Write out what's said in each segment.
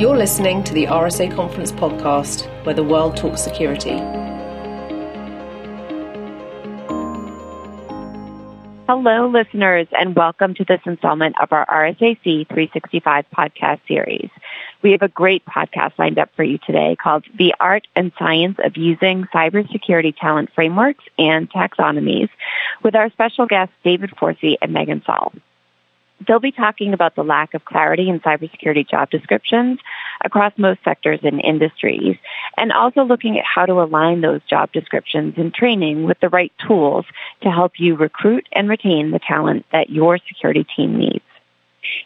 You're listening to the RSA Conference podcast, where the world talks security. Hello, listeners, and welcome to this installment of our RSAC 365 podcast series. We have a great podcast lined up for you today called The Art and Science of Using Cybersecurity Talent Frameworks and Taxonomies with our special guests David Forscey and Megan Sawle. They'll be talking about the lack of clarity in cybersecurity job descriptions across most sectors and industries, and also looking at how to align those job descriptions and training with the right tools to help you recruit and retain the talent that your security team needs.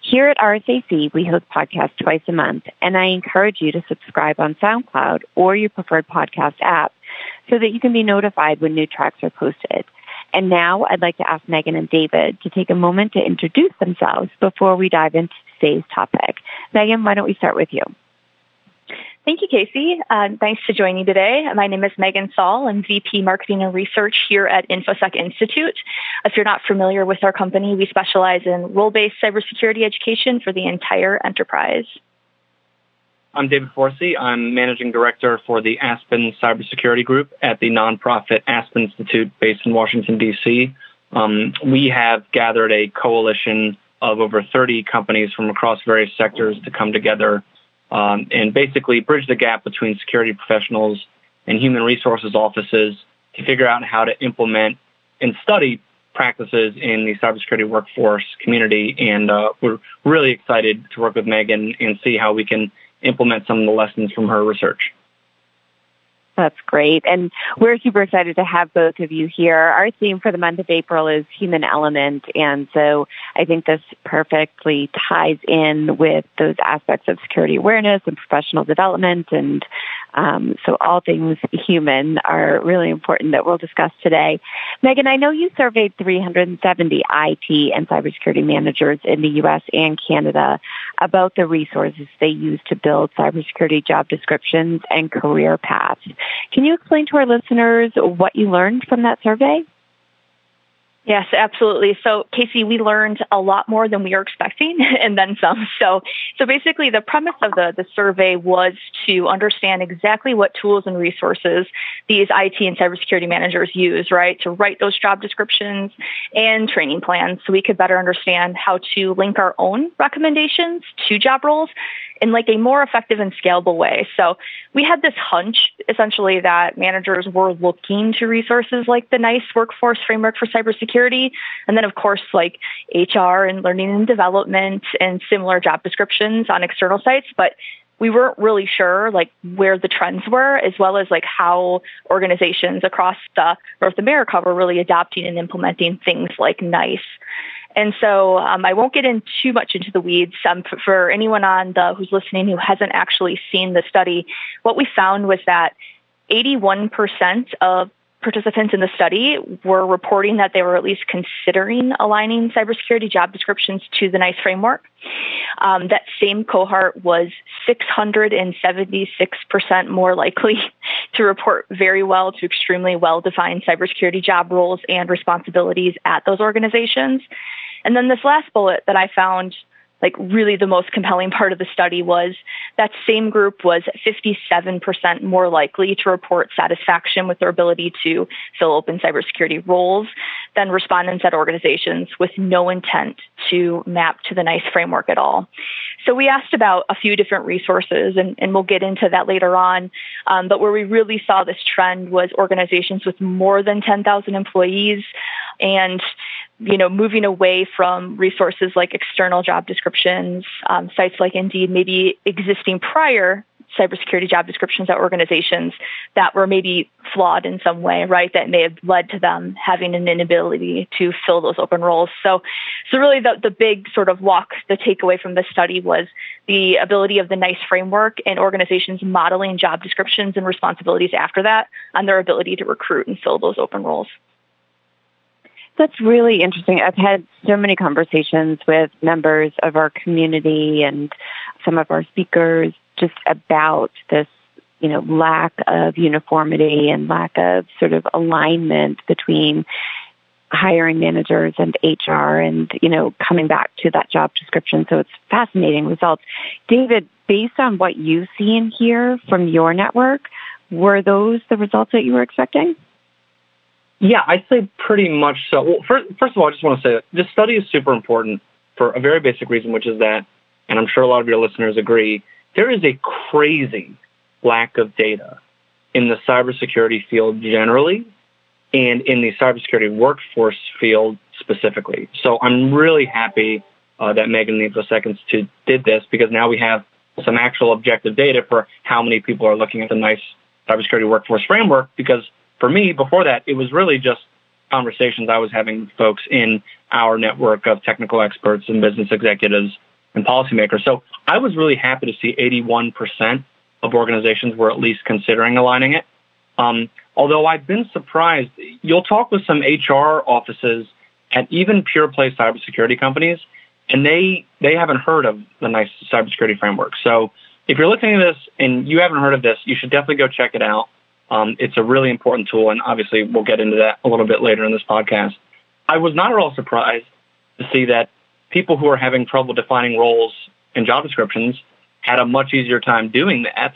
Here at RSAC, we host podcasts twice a month, and I encourage you to subscribe on SoundCloud or your preferred podcast app so that you can be notified when new tracks are posted. And now I'd like to ask Megan and David to take a moment to introduce themselves before we dive into today's topic. Megan, why don't we start with you? Thank you, Casey. Uh, thanks to join you today. My name is Megan Sawle. I'm VP Marketing and Research here at InfoSec Institute. If you're not familiar with our company, we specialize in role-based cybersecurity education for the entire enterprise. I'm David Forscey. I'm Managing Director for the Aspen Cybersecurity Group at the nonprofit Aspen Institute based in Washington, D.C. Um, we have gathered a coalition of over 30 companies from across various sectors to come together um, and basically bridge the gap between security professionals and human resources offices to figure out how to implement and study practices in the cybersecurity workforce community. And uh, we're really excited to work with Megan and see how we can implement some of the lessons from her research. That's great. And we're super excited to have both of you here. Our theme for the month of April is human element. And so I think this perfectly ties in with those aspects of security awareness and professional development and um, so all things human are really important that we'll discuss today. Megan, I know you surveyed 370 IT and cybersecurity managers in the U.S. and Canada about the resources they use to build cybersecurity job descriptions and career paths. Can you explain to our listeners what you learned from that survey? Yes, absolutely. So, Casey, we learned a lot more than we were expecting and then some. So, so basically the premise of the, the survey was to understand exactly what tools and resources these IT and cybersecurity managers use, right, to write those job descriptions and training plans so we could better understand how to link our own recommendations to job roles in like a more effective and scalable way. So we had this hunch essentially that managers were looking to resources like the NICE workforce framework for cybersecurity. And then of course like HR and learning and development and similar job descriptions on external sites. But we weren't really sure like where the trends were as well as like how organizations across the North America were really adopting and implementing things like NICE. And so um, I won't get in too much into the weeds. Um, for, for anyone on the who's listening who hasn't actually seen the study, what we found was that 81% of participants in the study were reporting that they were at least considering aligning cybersecurity job descriptions to the NICE framework. Um, that same cohort was 676% more likely to report very well to extremely well defined cybersecurity job roles and responsibilities at those organizations. And then this last bullet that I found like really the most compelling part of the study was that same group was 57% more likely to report satisfaction with their ability to fill open cybersecurity roles than respondents at organizations with no intent to map to the NICE framework at all. So we asked about a few different resources, and, and we'll get into that later on. Um, but where we really saw this trend was organizations with more than 10,000 employees and you know, moving away from resources like external job descriptions, um, sites like Indeed, maybe existing prior cybersecurity job descriptions at organizations that were maybe flawed in some way, right? That may have led to them having an inability to fill those open roles. So, so really the, the big sort of walk, the takeaway from this study was the ability of the NICE framework and organizations modeling job descriptions and responsibilities after that on their ability to recruit and fill those open roles. That's really interesting. I've had so many conversations with members of our community and some of our speakers just about this, you know, lack of uniformity and lack of sort of alignment between hiring managers and HR and, you know, coming back to that job description. So it's fascinating results. David, based on what you see and hear from your network, were those the results that you were expecting? Yeah, I'd say pretty much so. Well, first, first of all, I just want to say that this study is super important for a very basic reason, which is that, and I'm sure a lot of your listeners agree, there is a crazy lack of data in the cybersecurity field generally and in the cybersecurity workforce field specifically. So I'm really happy uh, that Megan the InfoSec Institute did this because now we have some actual objective data for how many people are looking at the NICE cybersecurity workforce framework because for me, before that, it was really just conversations I was having with folks in our network of technical experts and business executives and policymakers. So I was really happy to see 81% of organizations were at least considering aligning it. Um, although I've been surprised, you'll talk with some HR offices at even pure play cybersecurity companies, and they they haven't heard of the NICE cybersecurity framework. So if you're listening to this and you haven't heard of this, you should definitely go check it out. Um, it's a really important tool, and obviously we'll get into that a little bit later in this podcast. I was not at all surprised to see that people who are having trouble defining roles and job descriptions had a much easier time doing that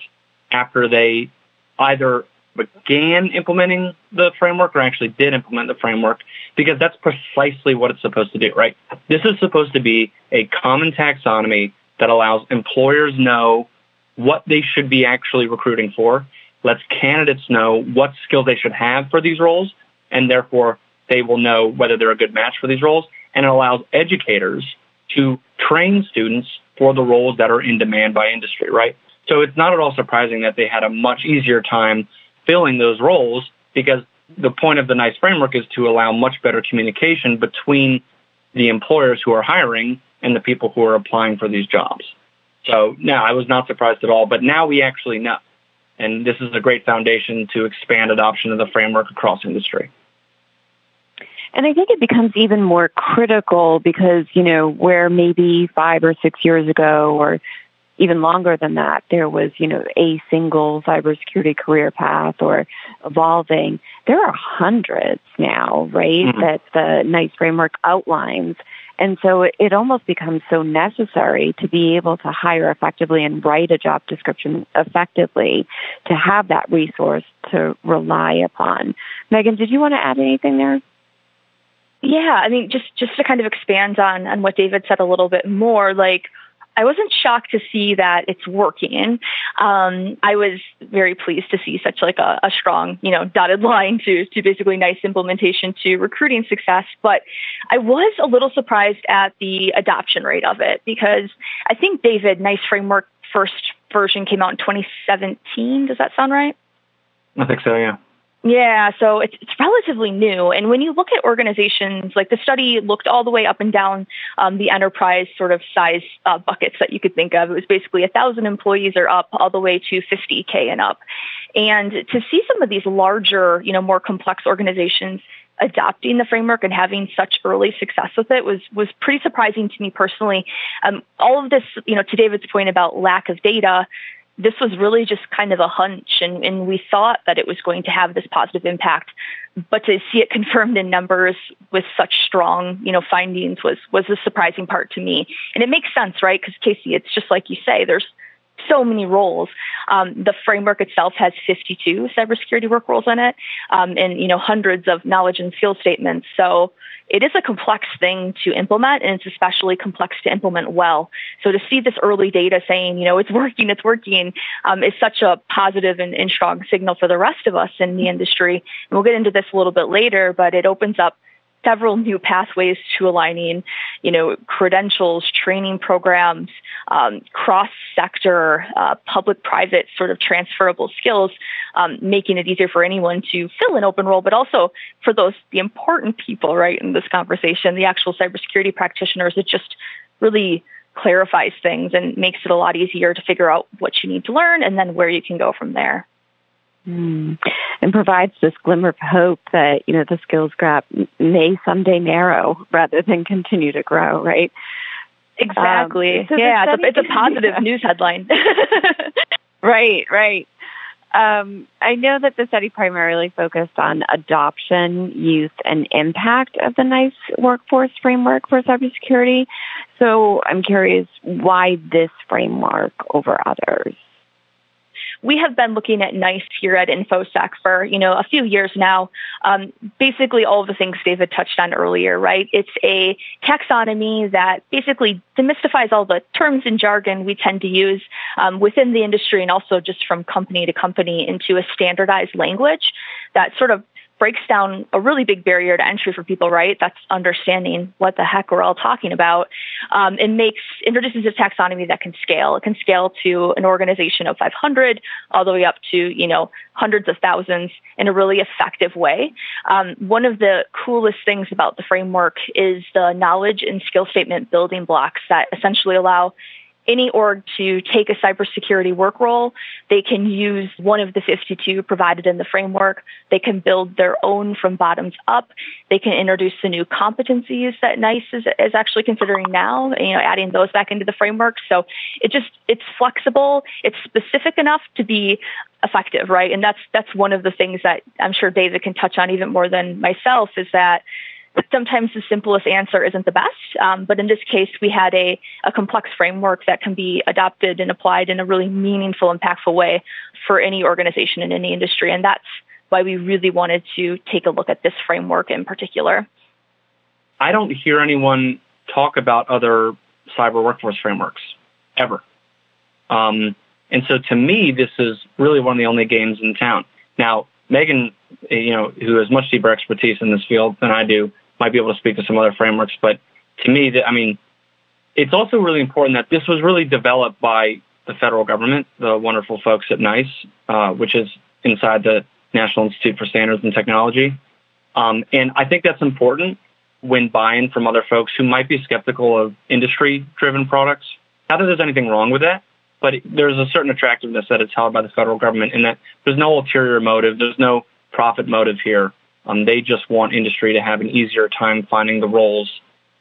after they either began implementing the framework or actually did implement the framework because that's precisely what it's supposed to do, right? This is supposed to be a common taxonomy that allows employers know what they should be actually recruiting for lets candidates know what skills they should have for these roles, and therefore they will know whether they're a good match for these roles. And it allows educators to train students for the roles that are in demand by industry, right? So it's not at all surprising that they had a much easier time filling those roles because the point of the NICE framework is to allow much better communication between the employers who are hiring and the people who are applying for these jobs. So now I was not surprised at all, but now we actually know. And this is a great foundation to expand adoption of the framework across industry. And I think it becomes even more critical because, you know, where maybe five or six years ago or even longer than that, there was, you know, a single cybersecurity career path or evolving. There are hundreds now, right, mm-hmm. that the NICE framework outlines. And so it almost becomes so necessary to be able to hire effectively and write a job description effectively to have that resource to rely upon. Megan, did you want to add anything there? Yeah, I mean, just just to kind of expand on on what David said a little bit more, like I wasn't shocked to see that it's working. Um, I was very pleased to see such like a, a, strong, you know, dotted line to to basically NICE implementation to recruiting success. But I was a little surprised at the adoption rate of it because I think David NICE framework first version came out in 2017. Does that sound right? I think so. Yeah. Yeah, so it's, it's relatively new. And when you look at organizations, like the study looked all the way up and down um, the enterprise sort of size uh, buckets that you could think of. It was basically 1,000 employees or up all the way to 50K and up. And to see some of these larger, you know, more complex organizations adopting the framework and having such early success with it was was pretty surprising to me personally. Um, all of this, you know, to David's point about lack of data, this was really just kind of a hunch and, and we thought that it was going to have this positive impact. But to see it confirmed in numbers with such strong you know findings was was the surprising part to me. And it makes sense right? Because casey it's just like you say there's so many roles. Um, the framework itself has 52 cybersecurity work roles in it, um, and you know hundreds of knowledge and skill statements. So it is a complex thing to implement and it's especially complex to implement well. So to see this early data saying, you know, it's working, it's working, um, is such a positive and, and strong signal for the rest of us in the industry. And we'll get into this a little bit later, but it opens up several new pathways to aligning, you know, credentials, training programs, um, cross-sector, uh, public-private sort of transferable skills, um, making it easier for anyone to fill an open role, but also for those the important people, right, in this conversation, the actual cybersecurity practitioners. It just really clarifies things and makes it a lot easier to figure out what you need to learn and then where you can go from there. Mm. And provides this glimmer of hope that, you know, the skills gap may someday narrow rather than continue to grow, right? Exactly. Um, so yeah, it's a, it's a positive yeah. news headline. right, right. Um, I know that the study primarily focused on adoption, use, and impact of the NICE workforce framework for cybersecurity. So I'm curious why this framework over others we have been looking at NICE here at InfoSec for, you know, a few years now. Um, basically all the things David touched on earlier, right? It's a taxonomy that basically demystifies all the terms and jargon we tend to use um, within the industry and also just from company to company into a standardized language that sort of breaks down a really big barrier to entry for people, right? That's understanding what the heck we're all talking about. Um, and makes introduces a taxonomy that can scale. It can scale to an organization of 500 all the way up to you know hundreds of thousands in a really effective way. Um, one of the coolest things about the framework is the knowledge and skill statement building blocks that essentially allow any org to take a cybersecurity work role. They can use one of the 52 provided in the framework. They can build their own from bottoms up. They can introduce the new competencies that NICE is, is actually considering now, you know, adding those back into the framework. So it just, it's flexible. It's specific enough to be effective, right? And that's, that's one of the things that I'm sure David can touch on even more than myself is that sometimes the simplest answer isn't the best. Um, but in this case, we had a, a complex framework that can be adopted and applied in a really meaningful, impactful way for any organization in any industry. And that's why we really wanted to take a look at this framework in particular. I don't hear anyone talk about other cyber workforce frameworks ever. Um, and so to me, this is really one of the only games in town. Now, Megan, you know, who has much deeper expertise in this field than I do, might be able to speak to some other frameworks. But to me, I mean, it's also really important that this was really developed by the federal government, the wonderful folks at NICE, uh, which is inside the National Institute for Standards and Technology. Um, and I think that's important when buying from other folks who might be skeptical of industry driven products. Not that there's anything wrong with that, but there's a certain attractiveness that is held by the federal government in that there's no ulterior motive, there's no profit motive here. Um, they just want industry to have an easier time finding the roles,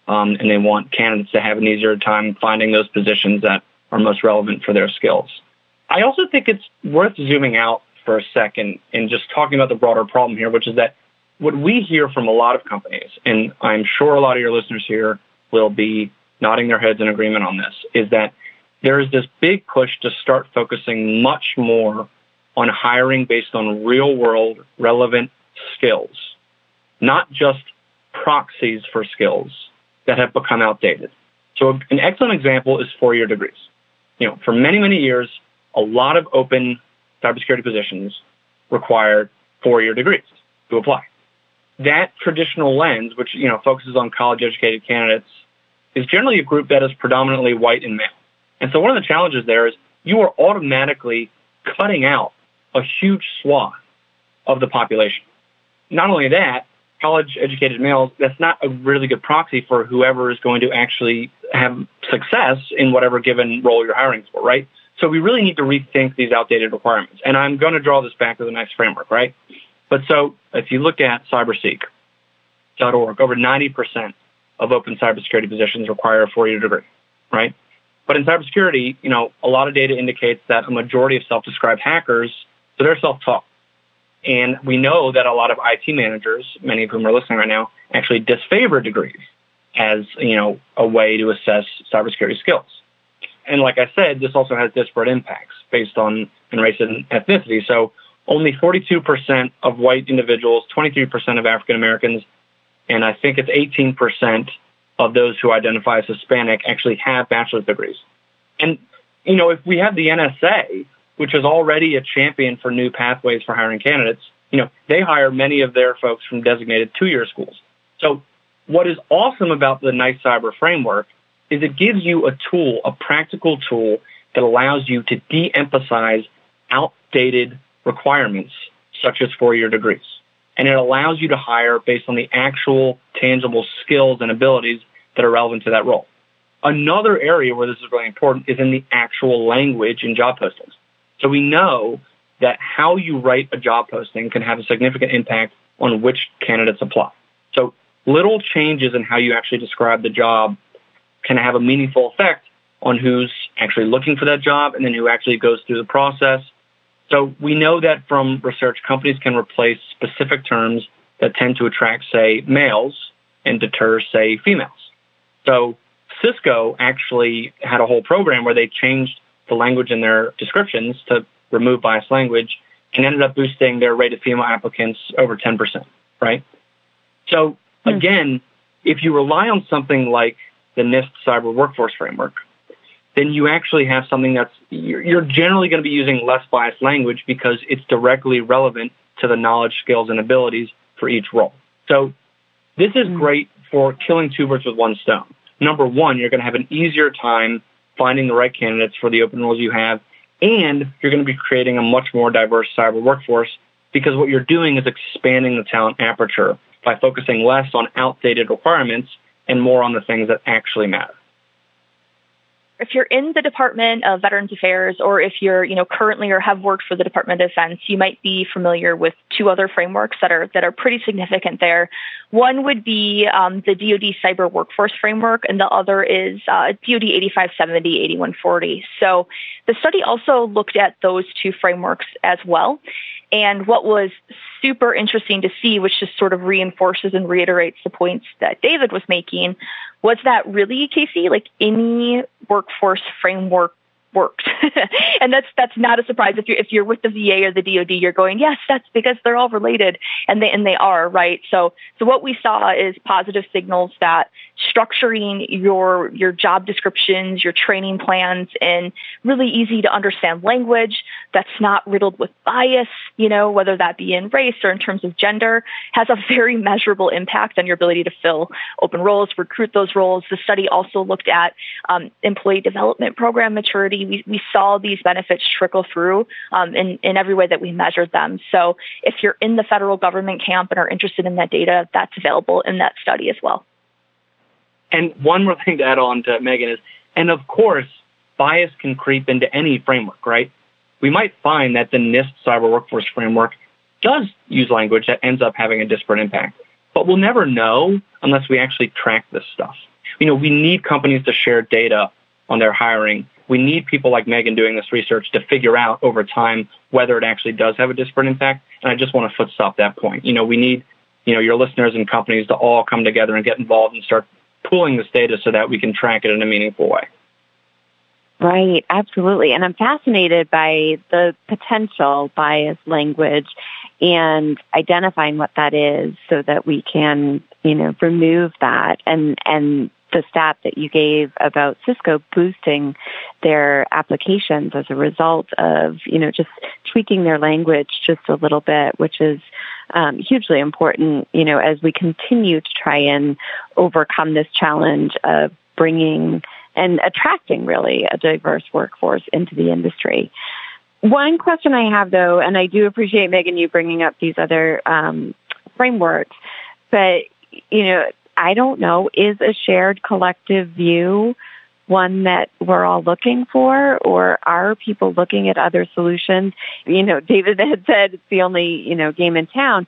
um, and they want candidates to have an easier time finding those positions that are most relevant for their skills. I also think it's worth zooming out for a second and just talking about the broader problem here, which is that what we hear from a lot of companies, and I'm sure a lot of your listeners here will be nodding their heads in agreement on this, is that there is this big push to start focusing much more on hiring based on real world relevant skills, not just proxies for skills that have become outdated. So an excellent example is four-year degrees. You know, for many, many years, a lot of open cybersecurity positions required four-year degrees to apply. That traditional lens, which, you know, focuses on college educated candidates, is generally a group that is predominantly white and male. And so one of the challenges there is you are automatically cutting out a huge swath of the population. Not only that, college educated males, that's not a really good proxy for whoever is going to actually have success in whatever given role you're hiring for, right? So we really need to rethink these outdated requirements. And I'm going to draw this back to the NICE framework, right? But so if you look at cyberseek.org, over 90% of open cybersecurity positions require a four-year degree, right? But in cybersecurity, you know, a lot of data indicates that a majority of self-described hackers, so they're self-taught. And we know that a lot of IT managers, many of whom are listening right now, actually disfavor degrees as, you know, a way to assess cybersecurity skills. And like I said, this also has disparate impacts based on race and ethnicity. So only 42% of white individuals, 23% of African Americans, and I think it's 18% of those who identify as Hispanic actually have bachelor's degrees. And, you know, if we have the NSA, which is already a champion for new pathways for hiring candidates, you know, they hire many of their folks from designated two-year schools. So what is awesome about the NICE Cyber framework is it gives you a tool, a practical tool that allows you to de-emphasize outdated requirements such as four-year degrees. And it allows you to hire based on the actual tangible skills and abilities that are relevant to that role. Another area where this is really important is in the actual language in job postings. So we know that how you write a job posting can have a significant impact on which candidates apply. So little changes in how you actually describe the job can have a meaningful effect on who's actually looking for that job and then who actually goes through the process. So we know that from research, companies can replace specific terms that tend to attract, say, males and deter, say, females. So Cisco actually had a whole program where they changed the language in their descriptions to remove biased language and ended up boosting their rate of female applicants over 10%, right? So hmm. again, if you rely on something like the NIST Cyber Workforce Framework, then you actually have something that's, you're generally going to be using less biased language because it's directly relevant to the knowledge, skills, and abilities for each role. So this is hmm. great for killing two birds with one stone. Number one, you're going to have an easier time finding the right candidates for the open roles you have, and you're going to be creating a much more diverse cyber workforce because what you're doing is expanding the talent aperture by focusing less on outdated requirements and more on the things that actually matter if you're in the Department of Veterans Affairs or if you're, you know, currently or have worked for the Department of Defense, you might be familiar with two other frameworks that are that are pretty significant there. One would be um, the DoD Cyber Workforce Framework, and the other is uh, DoD 8570 8140. So the study also looked at those two frameworks as well. And what was super interesting to see, which just sort of reinforces and reiterates the points that David was making, was that really, Casey, like any workforce framework worked. and that's that's not a surprise if you're if you're with the VA or the DoD, you're going, yes, that's because they're all related, and they and they are right. So so what we saw is positive signals that structuring your your job descriptions, your training plans, in really easy to understand language that's not riddled with bias, you know, whether that be in race or in terms of gender, has a very measurable impact on your ability to fill open roles, recruit those roles. The study also looked at um, employee development program maturity. We, we saw these benefits trickle through um, in, in every way that we measured them. So if you're in the federal government camp and are interested in that data, that's available in that study as well. And one more thing to add on to Megan is, and of course, bias can creep into any framework, right? We might find that the NIST cyber workforce framework does use language that ends up having a disparate impact. But we'll never know unless we actually track this stuff. You know, we need companies to share data on their hiring. We need people like Megan doing this research to figure out over time whether it actually does have a disparate impact. And I just want to footstop that point. You know, we need, you know, your listeners and companies to all come together and get involved and start pooling this data so that we can track it in a meaningful way. Right, absolutely. And I'm fascinated by the potential bias language and identifying what that is so that we can, you know, remove that and, and the stat that you gave about Cisco boosting their applications as a result of, you know, just tweaking their language just a little bit, which is um, hugely important, you know, as we continue to try and overcome this challenge of bringing and attracting really a diverse workforce into the industry. One question I have though, and I do appreciate Megan you bringing up these other um, frameworks, but you know, I don't know, is a shared collective view one that we're all looking for or are people looking at other solutions? You know, David had said it's the only, you know, game in town.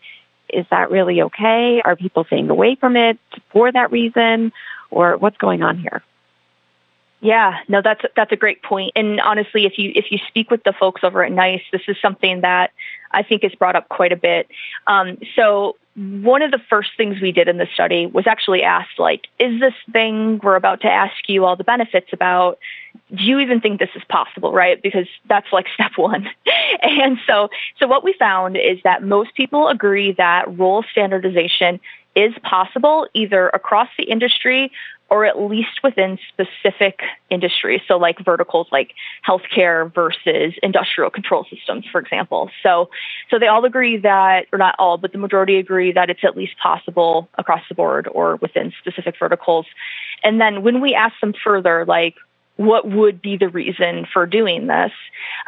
Is that really okay? Are people staying away from it for that reason or what's going on here? Yeah, no, that's that's a great point. And honestly, if you if you speak with the folks over at NICE, this is something that I think is brought up quite a bit. Um, so one of the first things we did in the study was actually asked, like, is this thing we're about to ask you all the benefits about? Do you even think this is possible, right? Because that's like step one. and so, so what we found is that most people agree that role standardization is possible either across the industry or at least within specific industries. So like verticals like healthcare versus industrial control systems, for example. So, so they all agree that, or not all, but the majority agree that it's at least possible across the board or within specific verticals. And then when we ask them further, like, what would be the reason for doing this?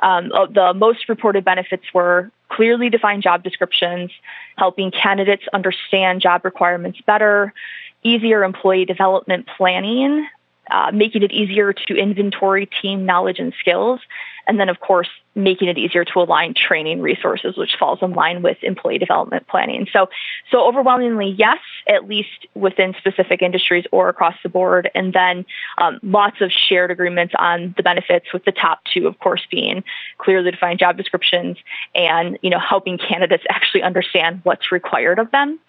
Um, uh, the most reported benefits were clearly defined job descriptions, helping candidates understand job requirements better, easier employee development planning, uh, making it easier to inventory team knowledge and skills, And then, of course, making it easier to align training resources, which falls in line with employee development planning. So, so overwhelmingly, yes, at least within specific industries or across the board. And then um, lots of shared agreements on the benefits, with the top two, of course, being clearly defined job descriptions and you know helping candidates actually understand what's required of them.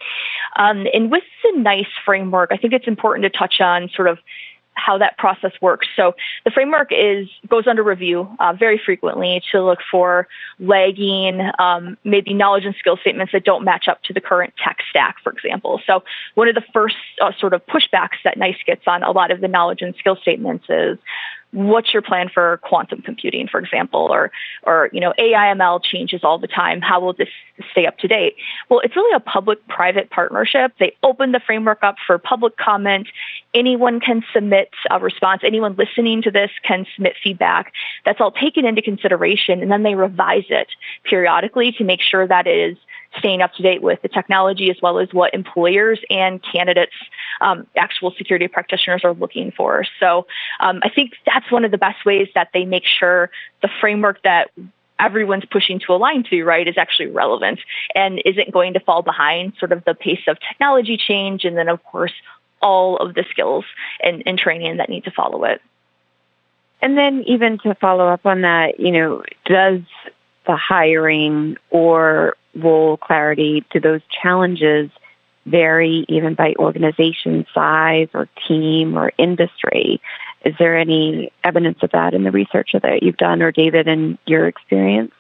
Um, and with the NICE framework, I think it's important to touch on sort of how that process works. So the framework is goes under review uh, very frequently to look for lagging, um, maybe knowledge and skill statements that don't match up to the current tech stack, for example. So one of the first uh, sort of pushbacks that NICE gets on a lot of the knowledge and skill statements is what's your plan for quantum computing, for example, or, or, you know, AIML changes all the time. How will this stay up to date? Well, it's really a public-private partnership. They open the framework up for public comment. Anyone can submit a response. Anyone listening to this can submit feedback. That's all taken into consideration, and then they revise it periodically to make sure that it is staying up to date with the technology as well as what employers and candidates, um, actual security practitioners are looking for. So um, I think that's one of the best ways that they make sure the framework that everyone's pushing to align to, right, is actually relevant and isn't going to fall behind sort of the pace of technology change and then, of course, all of the skills and, and training that need to follow it. And then even to follow up on that, you know, does the hiring or role clarity, do those challenges vary even by organization size or team or industry? Is there any evidence of that in the research that you've done or David in your experience?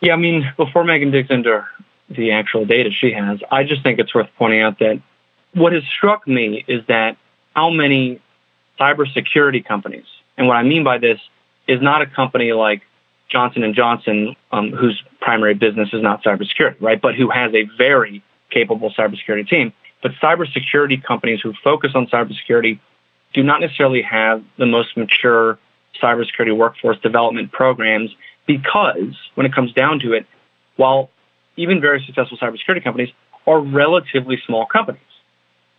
Yeah, I mean, before Megan digs into the actual data she has, I just think it's worth pointing out that what has struck me is that how many cybersecurity companies, and what I mean by this is not a company like Johnson and Johnson, um, whose primary business is not cybersecurity, right? But who has a very capable cybersecurity team. But cybersecurity companies who focus on cybersecurity do not necessarily have the most mature cybersecurity workforce development programs because when it comes down to it, while even very successful cybersecurity companies are relatively small companies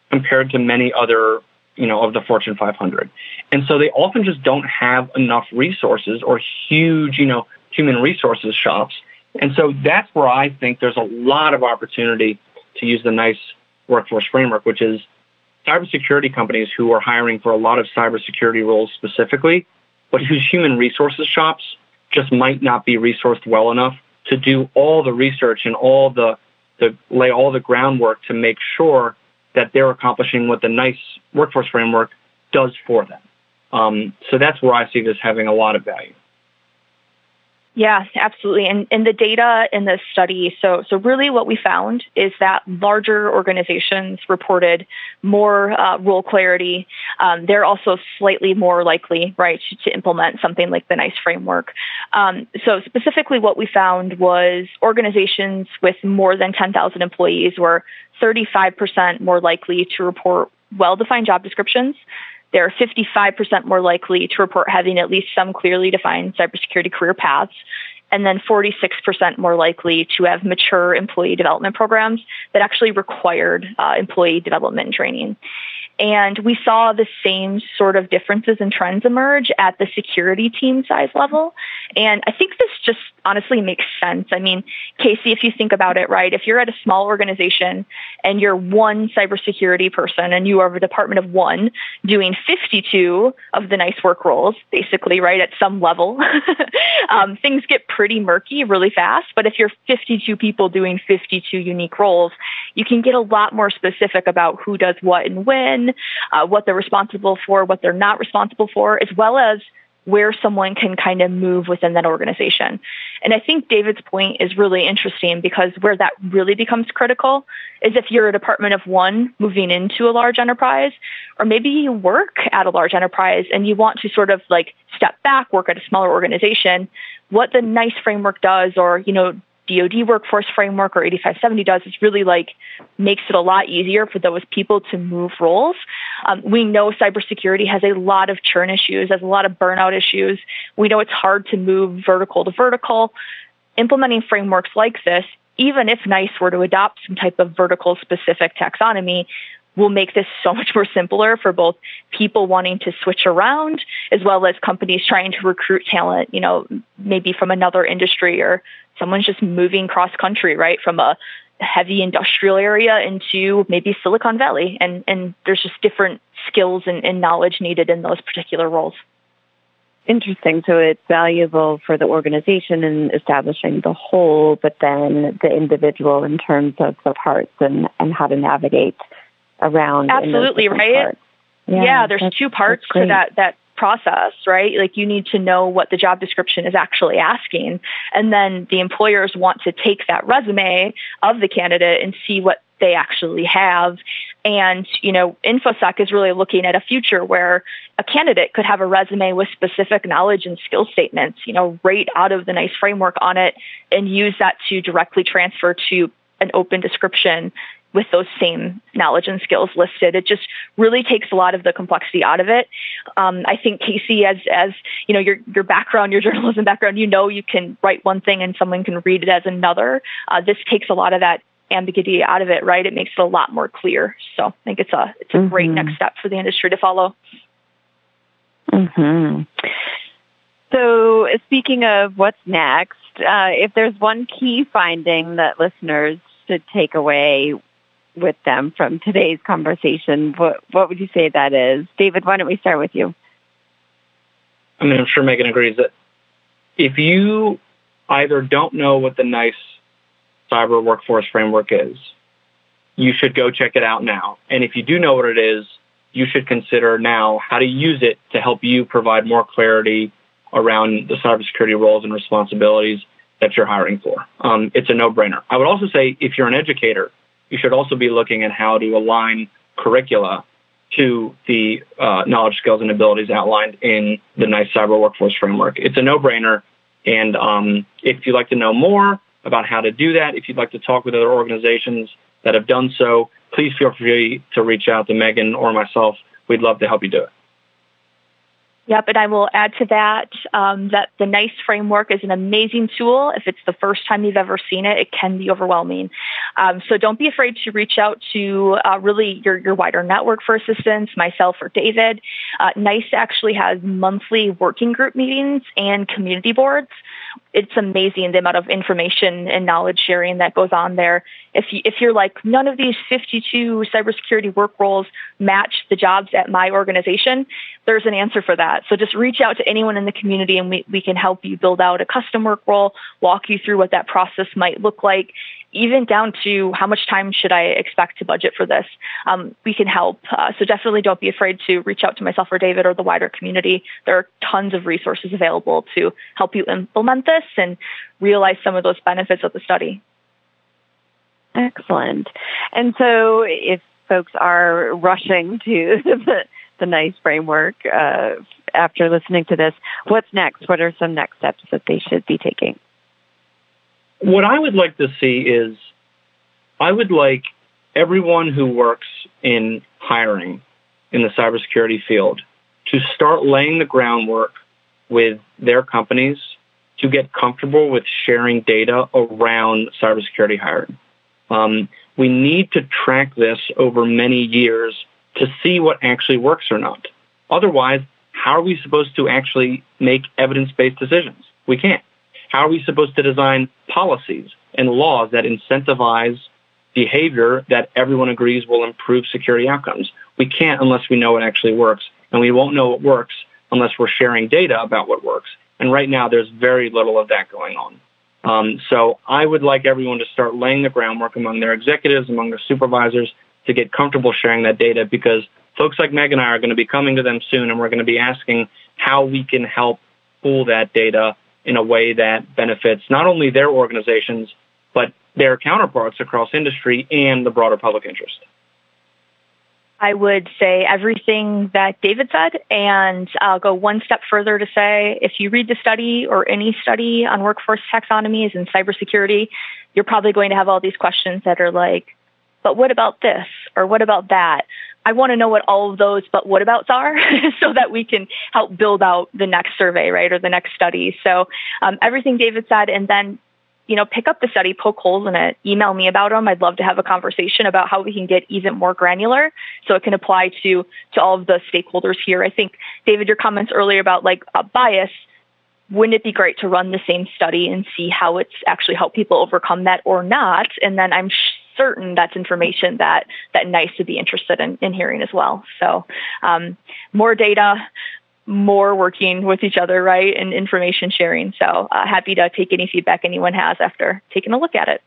compared to many other you know, of the Fortune 500. And so they often just don't have enough resources or huge, you know, human resources shops. And so that's where I think there's a lot of opportunity to use the NICE workforce framework, which is cybersecurity companies who are hiring for a lot of cybersecurity roles specifically, but whose human resources shops just might not be resourced well enough to do all the research and all the, to lay all the groundwork to make sure that they're accomplishing what the NICE workforce framework does for them. Um, so that's where I see this having a lot of value. Yeah, absolutely. And, and the data in the study, so, so really what we found is that larger organizations reported more uh, role clarity. Um, they're also slightly more likely, right, to, to implement something like the NICE framework. Um, so specifically what we found was organizations with more than 10,000 employees were 35% more likely to report well-defined job descriptions they're 55% more likely to report having at least some clearly defined cybersecurity career paths, and then 46% more likely to have mature employee development programs that actually required uh, employee development training. And we saw the same sort of differences and trends emerge at the security team size level. And I think this just honestly makes sense. I mean, Casey, if you think about it, right, if you're at a small organization and you're one cybersecurity person and you are a department of one doing 52 of the NICE work roles, basically, right, at some level, um, things get pretty murky really fast. But if you're 52 people doing 52 unique roles, you can get a lot more specific about who does what and when, uh, what they're responsible for, what they're not responsible for, as well as where someone can kind of move within that organization. And I think David's point is really interesting because where that really becomes critical is if you're a department of one moving into a large enterprise, or maybe you work at a large enterprise and you want to sort of like step back, work at a smaller organization, what the NICE framework does, or, you know, DoD workforce framework or 8570 does is really like makes it a lot easier for those people to move roles. Um, we know cybersecurity has a lot of churn issues, has a lot of burnout issues. We know it's hard to move vertical to vertical. Implementing frameworks like this, even if NICE were to adopt some type of vertical specific taxonomy, will make this so much more simpler for both people wanting to switch around as well as companies trying to recruit talent, you know, maybe from another industry or someone's just moving cross country, right? From a heavy industrial area into maybe Silicon Valley. And, and there's just different skills and, and knowledge needed in those particular roles. Interesting. So it's valuable for the organization in establishing the whole, but then the individual in terms of the parts and, and how to navigate around. Absolutely, right? Yeah, yeah, there's two parts to that, that process, right? Like you need to know what the job description is actually asking. And then the employers want to take that resume of the candidate and see what they actually have. And, you know, InfoSec is really looking at a future where a candidate could have a resume with specific knowledge and skill statements, you know, right out of the NICE framework on it and use that to directly transfer to an open description with those same knowledge and skills listed. It just really takes a lot of the complexity out of it. Um, I think Casey, as as you know, your your background, your journalism background, you know, you can write one thing and someone can read it as another. Uh, this takes a lot of that ambiguity out of it, right? It makes it a lot more clear. So I think it's a it's a mm-hmm. great next step for the industry to follow. Hmm. So speaking of what's next, uh, if there's one key finding that listeners should take away with them from today's conversation, what what would you say that is? David, why don't we start with you? I mean, I'm sure Megan agrees that if you either don't know what the NICE cyber workforce framework is, you should go check it out now. And if you do know what it is, you should consider now how to use it to help you provide more clarity around the cybersecurity roles and responsibilities that you're hiring for. Um, it's a no-brainer. I would also say if you're an educator, you should also be looking at how to align curricula to the uh, knowledge, skills, and abilities outlined in the NICE Cyber Workforce Framework. It's a no-brainer. And um, if you'd like to know more about how to do that, if you'd like to talk with other organizations that have done so, please feel free to reach out to Megan or myself. We'd love to help you do it. Yep, and I will add to that um, that the NICE framework is an amazing tool. If it's the first time you've ever seen it, it can be overwhelming. Um, so don't be afraid to reach out to uh, really your, your wider network for assistance, myself or David. Uh, NICE actually has monthly working group meetings and community boards it's amazing the amount of information and knowledge sharing that goes on there. If you, if you're like none of these 52 cybersecurity work roles match the jobs at my organization, there's an answer for that. So just reach out to anyone in the community and we, we can help you build out a custom work role, walk you through what that process might look like, even down to how much time should I expect to budget for this. Um, we can help. Uh, so definitely don't be afraid to reach out to myself or David or the wider community. There are tons of resources available to help you implement this and realize some of those benefits of the study. Excellent. And so if folks are rushing to the, the NICE framework uh, after listening to this, what's next? What are some next steps that they should be taking? What I would like to see is I would like everyone who works in hiring in the cybersecurity field to start laying the groundwork with their companies to get comfortable with sharing data around cybersecurity hiring. Um, we need to track this over many years to see what actually works or not. Otherwise, how are we supposed to actually make evidence-based decisions? We can't. How are we supposed to design policies and laws that incentivize behavior that everyone agrees will improve security outcomes? We can't unless we know what actually works, and we won't know what works unless we're sharing data about what works. And right now, there's very little of that going on. Um, so I would like everyone to start laying the groundwork among their executives, among their supervisors, to get comfortable sharing that data because folks like Meg and I are going to be coming to them soon, and we're going to be asking how we can help pool that data in a way that benefits not only their organizations, but their counterparts across industry and the broader public interest. I would say everything that David said, and I'll go one step further to say if you read the study or any study on workforce taxonomies and cybersecurity, you're probably going to have all these questions that are like, but what about this? Or what about that? I want to know what all of those but what abouts are so that we can help build out the next survey, right, or the next study. So um, everything David said, and then you know, pick up the study, poke holes in it, email me about them. I'd love to have a conversation about how we can get even more granular so it can apply to, to all of the stakeholders here. I think, David, your comments earlier about like a bias, wouldn't it be great to run the same study and see how it's actually helped people overcome that or not? And then I'm certain that's information that, that NICE would be interested in, in hearing as well. So, um, more data, more working with each other, right, and information sharing. So uh, happy to take any feedback anyone has after taking a look at it.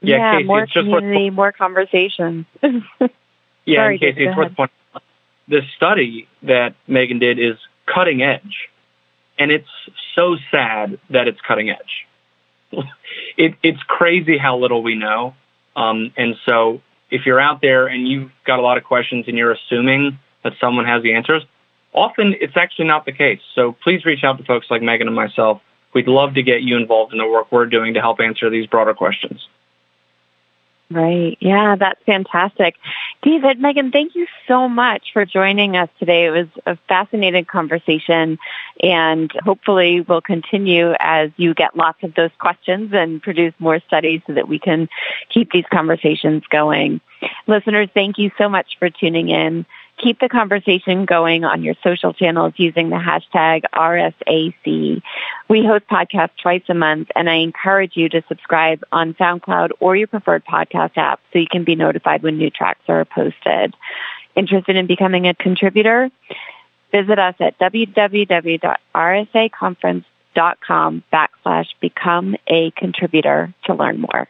Yeah, yeah Casey, more community, more conversation. yeah, Sorry, Casey, it's worth pointing The study that Megan did is cutting edge, and it's so sad that it's cutting edge. it, it's crazy how little we know, um, and so if you're out there and you've got a lot of questions and you're assuming that someone has the answers, often it's actually not the case. So please reach out to folks like Megan and myself. We'd love to get you involved in the work we're doing to help answer these broader questions. Right. Yeah, that's fantastic. David, Megan, thank you so much for joining us today. It was a fascinating conversation and hopefully we'll continue as you get lots of those questions and produce more studies so that we can keep these conversations going. Listeners, thank you so much for tuning in keep the conversation going on your social channels using the hashtag RSAC. We host podcasts twice a month and I encourage you to subscribe on SoundCloud or your preferred podcast app so you can be notified when new tracks are posted. Interested in becoming a contributor? Visit us at www.rsaconference.com backslash become a contributor to learn more.